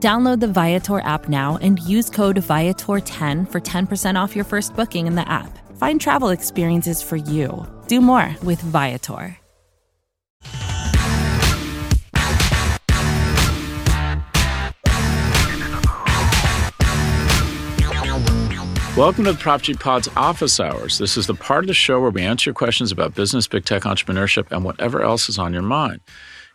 Download the Viator app now and use code Viator10 for 10% off your first booking in the app. Find travel experiences for you. Do more with Viator. Welcome to Prof G Pod's Office Hours. This is the part of the show where we answer your questions about business, big tech, entrepreneurship, and whatever else is on your mind.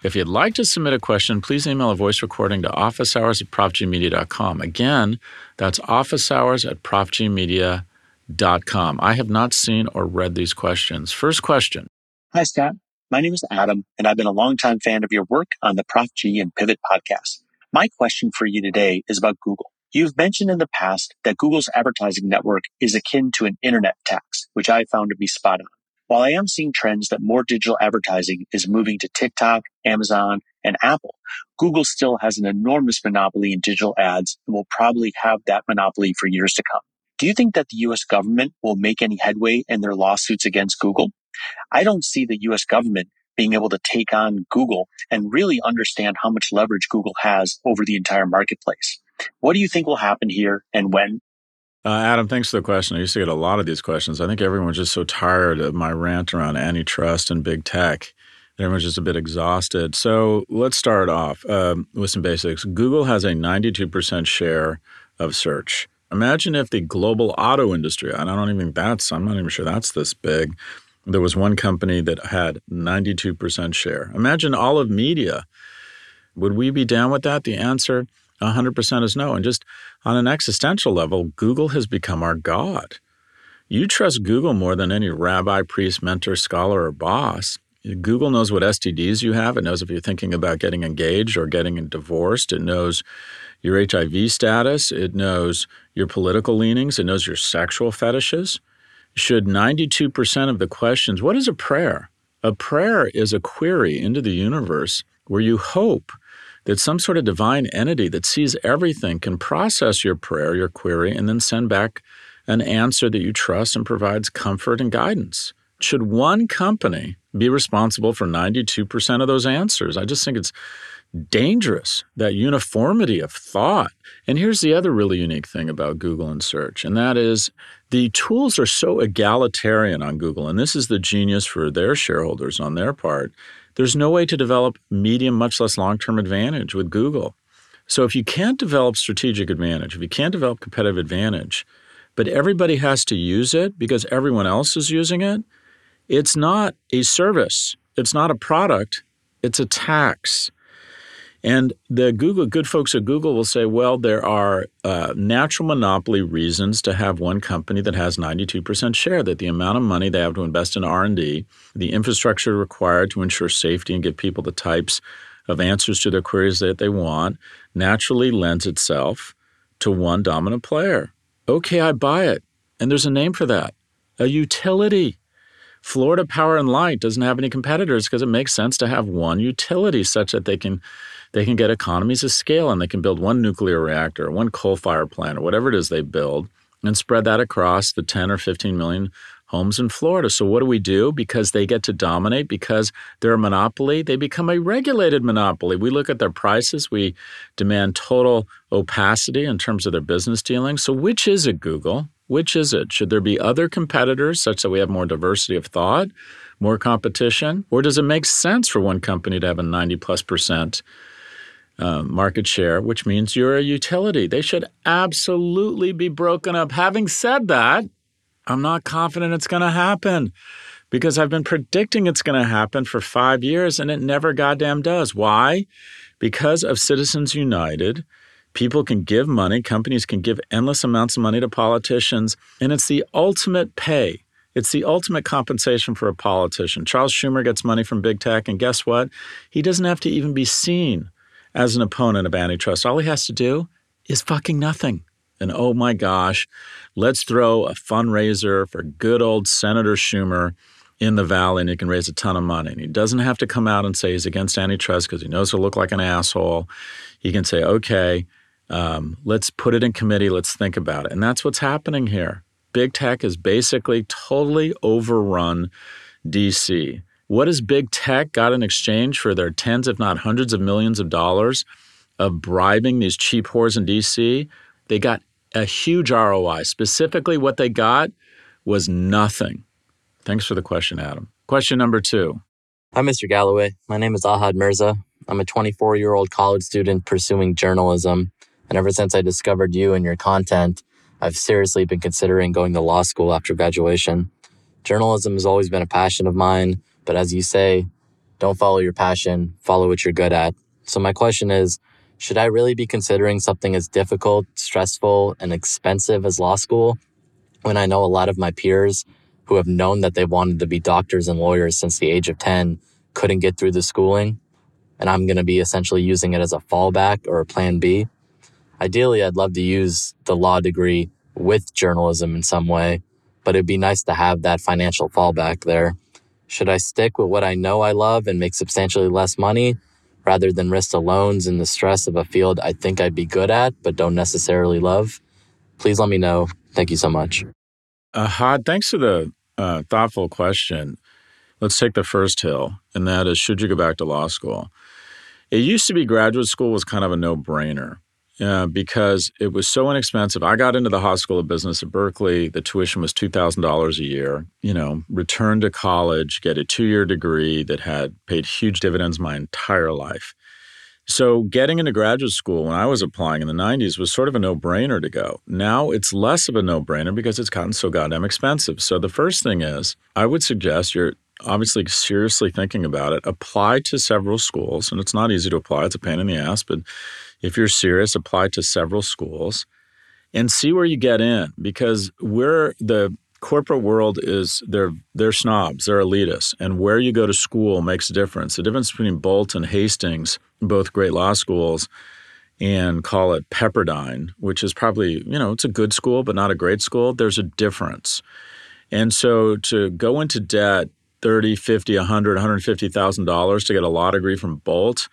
If you'd like to submit a question, please email a voice recording to officehours at profgmedia.com. Again, that's officehours at profgmedia.com. I have not seen or read these questions. First question. Hi, Scott. My name is Adam, and I've been a longtime fan of your work on the Prof G and Pivot podcast. My question for you today is about Google. You've mentioned in the past that Google's advertising network is akin to an internet tax, which I found to be spot on. While I am seeing trends that more digital advertising is moving to TikTok, Amazon, and Apple, Google still has an enormous monopoly in digital ads and will probably have that monopoly for years to come. Do you think that the US government will make any headway in their lawsuits against Google? I don't see the US government being able to take on Google and really understand how much leverage Google has over the entire marketplace. What do you think will happen here and when? Uh, Adam, thanks for the question. I used to get a lot of these questions. I think everyone's just so tired of my rant around antitrust and big tech. Everyone's just a bit exhausted. So let's start off um, with some basics. Google has a 92% share of search. Imagine if the global auto industry, and I don't even think that's, I'm not even sure that's this big. There was one company that had 92% share. Imagine all of media. Would we be down with that? The answer 100% is no. And just on an existential level, Google has become our God. You trust Google more than any rabbi, priest, mentor, scholar, or boss. Google knows what STDs you have. It knows if you're thinking about getting engaged or getting divorced. It knows your HIV status. It knows your political leanings. It knows your sexual fetishes. Should 92% of the questions, what is a prayer? A prayer is a query into the universe where you hope that some sort of divine entity that sees everything can process your prayer, your query, and then send back an answer that you trust and provides comfort and guidance. Should one company be responsible for 92% of those answers? I just think it's dangerous, that uniformity of thought. And here's the other really unique thing about Google and search, and that is the tools are so egalitarian on Google, and this is the genius for their shareholders on their part there's no way to develop medium, much less long term advantage with Google. So if you can't develop strategic advantage, if you can't develop competitive advantage, but everybody has to use it because everyone else is using it, it's not a service. It's not a product. It's a tax. And the Google good folks at Google will say, well, there are uh, natural monopoly reasons to have one company that has 92% share. That the amount of money they have to invest in R&D, the infrastructure required to ensure safety and give people the types of answers to their queries that they want, naturally lends itself to one dominant player. Okay, I buy it, and there's a name for that: a utility. Florida Power and Light doesn't have any competitors because it makes sense to have one utility such that they can they can get economies of scale and they can build one nuclear reactor, one coal fired plant, or whatever it is they build, and spread that across the 10 or 15 million homes in Florida. So, what do we do? Because they get to dominate, because they're a monopoly, they become a regulated monopoly. We look at their prices, we demand total opacity in terms of their business dealings. So, which is it, Google? Which is it? Should there be other competitors such that we have more diversity of thought, more competition? Or does it make sense for one company to have a 90 plus percent uh, market share, which means you're a utility. They should absolutely be broken up. Having said that, I'm not confident it's going to happen because I've been predicting it's going to happen for five years and it never goddamn does. Why? Because of Citizens United. People can give money, companies can give endless amounts of money to politicians, and it's the ultimate pay. It's the ultimate compensation for a politician. Charles Schumer gets money from big tech, and guess what? He doesn't have to even be seen as an opponent of antitrust. All he has to do is fucking nothing. And oh my gosh, let's throw a fundraiser for good old Senator Schumer in the valley and he can raise a ton of money. And he doesn't have to come out and say he's against antitrust because he knows he'll look like an asshole. He can say, okay, um, let's put it in committee, let's think about it. And that's what's happening here. Big tech is basically totally overrun DC. What has big tech got in exchange for their tens, if not hundreds of millions of dollars of bribing these cheap whores in DC? They got a huge ROI. Specifically, what they got was nothing. Thanks for the question, Adam. Question number two. Hi, Mr. Galloway. My name is Ahad Mirza. I'm a 24 year old college student pursuing journalism. And ever since I discovered you and your content, I've seriously been considering going to law school after graduation. Journalism has always been a passion of mine, but as you say, don't follow your passion, follow what you're good at. So my question is, should I really be considering something as difficult, stressful, and expensive as law school when I know a lot of my peers who have known that they wanted to be doctors and lawyers since the age of 10 couldn't get through the schooling. And I'm going to be essentially using it as a fallback or a plan B. Ideally, I'd love to use the law degree with journalism in some way, but it'd be nice to have that financial fallback there. Should I stick with what I know I love and make substantially less money rather than risk the loans and the stress of a field I think I'd be good at, but don't necessarily love? Please let me know. Thank you so much. Ahad, thanks for the uh, thoughtful question. Let's take the first hill, and that is should you go back to law school? It used to be graduate school was kind of a no brainer because it was so inexpensive. I got into the Haas School of Business at Berkeley. The tuition was $2,000 a year. You know, return to college, get a two year degree that had paid huge dividends my entire life. So, getting into graduate school when I was applying in the 90s was sort of a no brainer to go. Now it's less of a no brainer because it's gotten so goddamn expensive. So, the first thing is, I would suggest you're obviously seriously thinking about it. Apply to several schools, and it's not easy to apply, it's a pain in the ass, but if you're serious, apply to several schools and see where you get in because we're the corporate world is they're they're snobs, they're elitists, and where you go to school makes a difference. The difference between Boalt and Hastings, both great law schools, and call it Pepperdine, which is probably, you know, it's a good school but not a great school, there's a difference. And so to go into debt 30, 50, 100, 150,000 dollars to get a law degree from Boalt,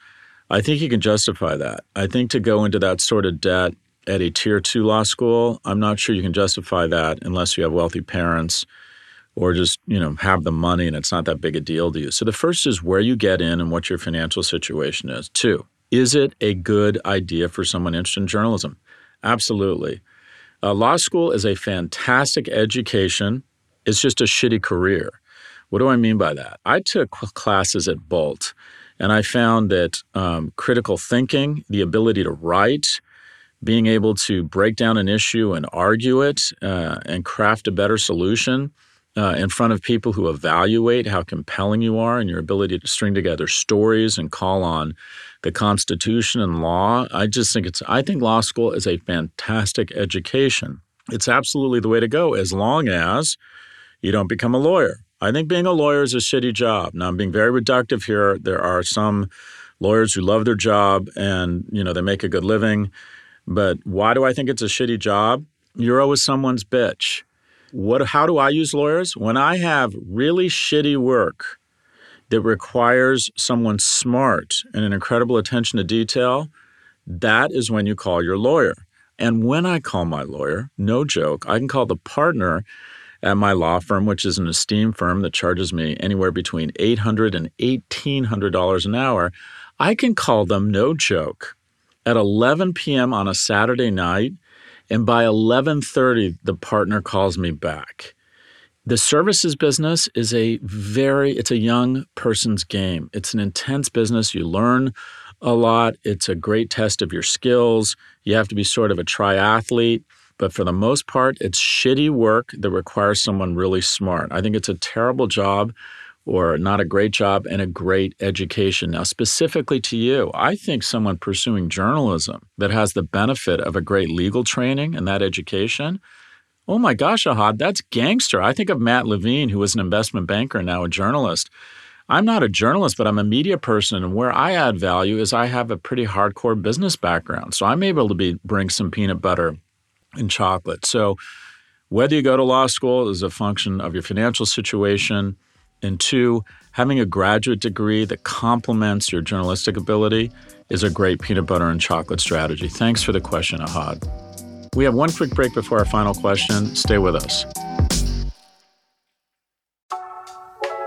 I think you can justify that. I think to go into that sort of debt at a tier two law school, I'm not sure you can justify that unless you have wealthy parents or just, you know, have the money and it's not that big a deal to you. So the first is where you get in and what your financial situation is. Two, is it a good idea for someone interested in journalism? Absolutely. Uh, law school is a fantastic education. It's just a shitty career. What do I mean by that? I took classes at Boalt, and I found that um, critical thinking, the ability to write, being able to break down an issue and argue it uh, and craft a better solution uh, in front of people who evaluate how compelling you are and your ability to string together stories and call on the Constitution and law. I just think it's, I think law school is a fantastic education. It's absolutely the way to go as long as you don't become a lawyer. I think being a lawyer is a shitty job. Now, I'm being very reductive here. There are some lawyers who love their job and, you know, they make a good living. But why do I think it's a shitty job? You're always someone's bitch. What, how do I use lawyers? When I have really shitty work that requires someone smart and an incredible attention to detail, that is when you call your lawyer. And when I call my lawyer, no joke, I can call the partner at my law firm, which is an esteemed firm that charges me anywhere between $800 and $1,800 an hour, I can call them, no joke, at 11 p.m. on a Saturday night, and by 11:30 the partner calls me back. The services business is a very it's a young person's game. It's an intense business. You learn a lot. It's a great test of your skills. You have to be sort of a triathlete. But for the most part, it's shitty work that requires someone really smart. I think it's a terrible job or not a great job and a great education. Now, specifically to you, I think someone pursuing journalism that has the benefit of a great legal training and that education. Oh my gosh, Ahad, that's gangster. I think of Matt Levine, who was an investment banker and now a journalist. I'm not a journalist, but I'm a media person, and where I add value is I have a pretty hardcore business background. So I'm able to be, bring some peanut butter and chocolate. So whether you go to law school is a function of your financial situation, and two, having a graduate degree that complements your journalistic ability is a great peanut butter and chocolate strategy. Thanks for the question, Ahad. We have one quick break before our final question. Stay with us.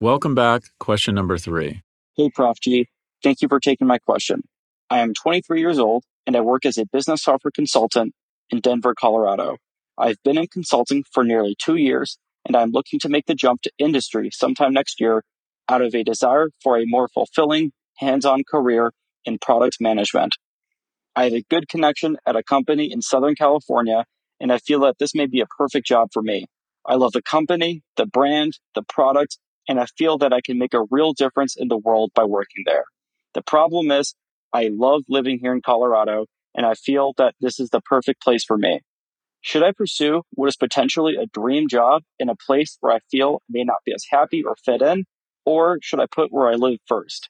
Welcome back. Question number three. Hey, Prof G. Thank you for taking my question. I am 23 years old and I work as a business software consultant in Denver, Colorado. I've been in consulting for nearly two years and I'm looking to make the jump to industry sometime next year out of a desire for a more fulfilling, hands on career in product management. I have a good connection at a company in Southern California and I feel that this may be a perfect job for me. I love the company, the brand, the product, and I feel that I can make a real difference in the world by working there. The problem is, I love living here in Colorado, and I feel that this is the perfect place for me. Should I pursue what is potentially a dream job in a place where I feel I may not be as happy or fit in, or should I put where I live first?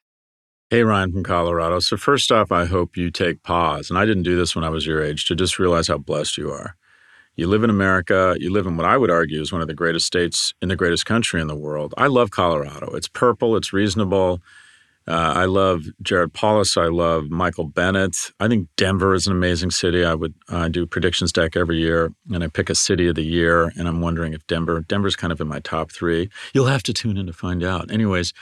Hey, Ryan from Colorado. So, first off, I hope you take pause, and I didn't do this when I was your age, to just realize how blessed you are. You live in America. You live in what I would argue is one of the greatest states in the greatest country in the world. I love Colorado. It's purple. It's reasonable. Uh, I love Jared Polis. I love Michael Bennet. I think Denver is an amazing city. I would uh, do predictions deck every year, and I pick a city of the year. And I'm wondering if Denver, Denver's kind of in my top three. You'll have to tune in to find out. Anyways,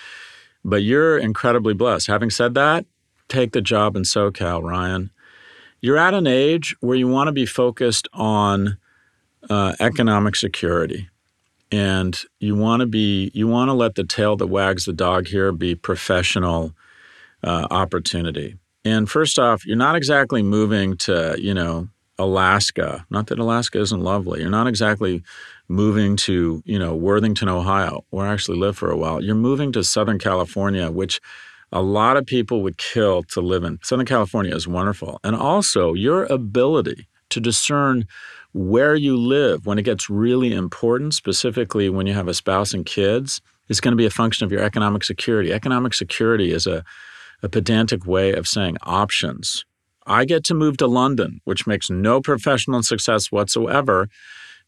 but you're incredibly blessed. Having said that, take the job in SoCal, Ryan. You're at an age where you want to be focused on uh, economic security. And you want to be, you want to let the tail that wags the dog here be professional uh, opportunity. And first off, you're not exactly moving to, you know, Alaska. Not that Alaska isn't lovely. You're not exactly moving to, you know, Worthington, Ohio, where I actually lived for a while. You're moving to Southern California, which a lot of people would kill to live in. Southern California is wonderful. And also, your ability to discern where you live when it gets really important, specifically when you have a spouse and kids, is going to be a function of your economic security. Economic security is a, a pedantic way of saying options. I get to move to London, which makes no professional success whatsoever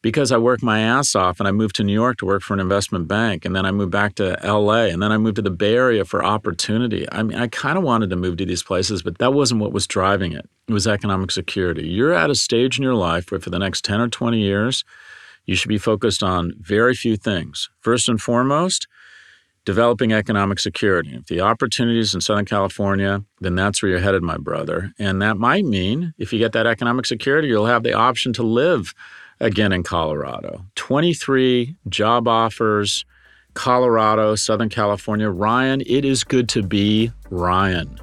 because I worked my ass off and I moved to New York to work for an investment bank and then I moved back to LA and then I moved to the Bay Area for opportunity. I mean, I kind of wanted to move to these places, but that wasn't what was driving it. It was economic security. You're at a stage in your life where for the next 10 or 20 years, you should be focused on very few things. First and foremost, developing economic security. If the opportunities in Southern California, then that's where you're headed, my brother. And that might mean if you get that economic security, you'll have the option to live again in Colorado. 23 job offers, Colorado, Southern California. Ryan, it is good to be Ryan.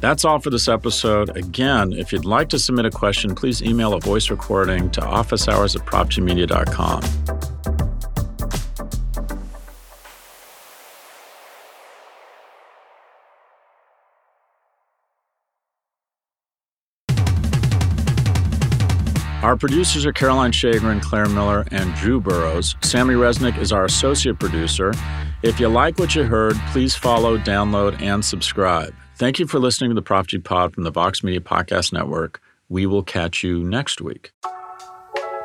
That's all for this episode. Again, if you'd like to submit a question, please email a voice recording to officehours at profgmedia.com. Our producers are Caroline Shagrin, Claire Miller, and Drew Burrows. Sammy Resnick is our associate producer. If you like what you heard, please follow, download, and subscribe. Thank you for listening to the Prof G Pod from the Vox Media Podcast Network. We will catch you next week.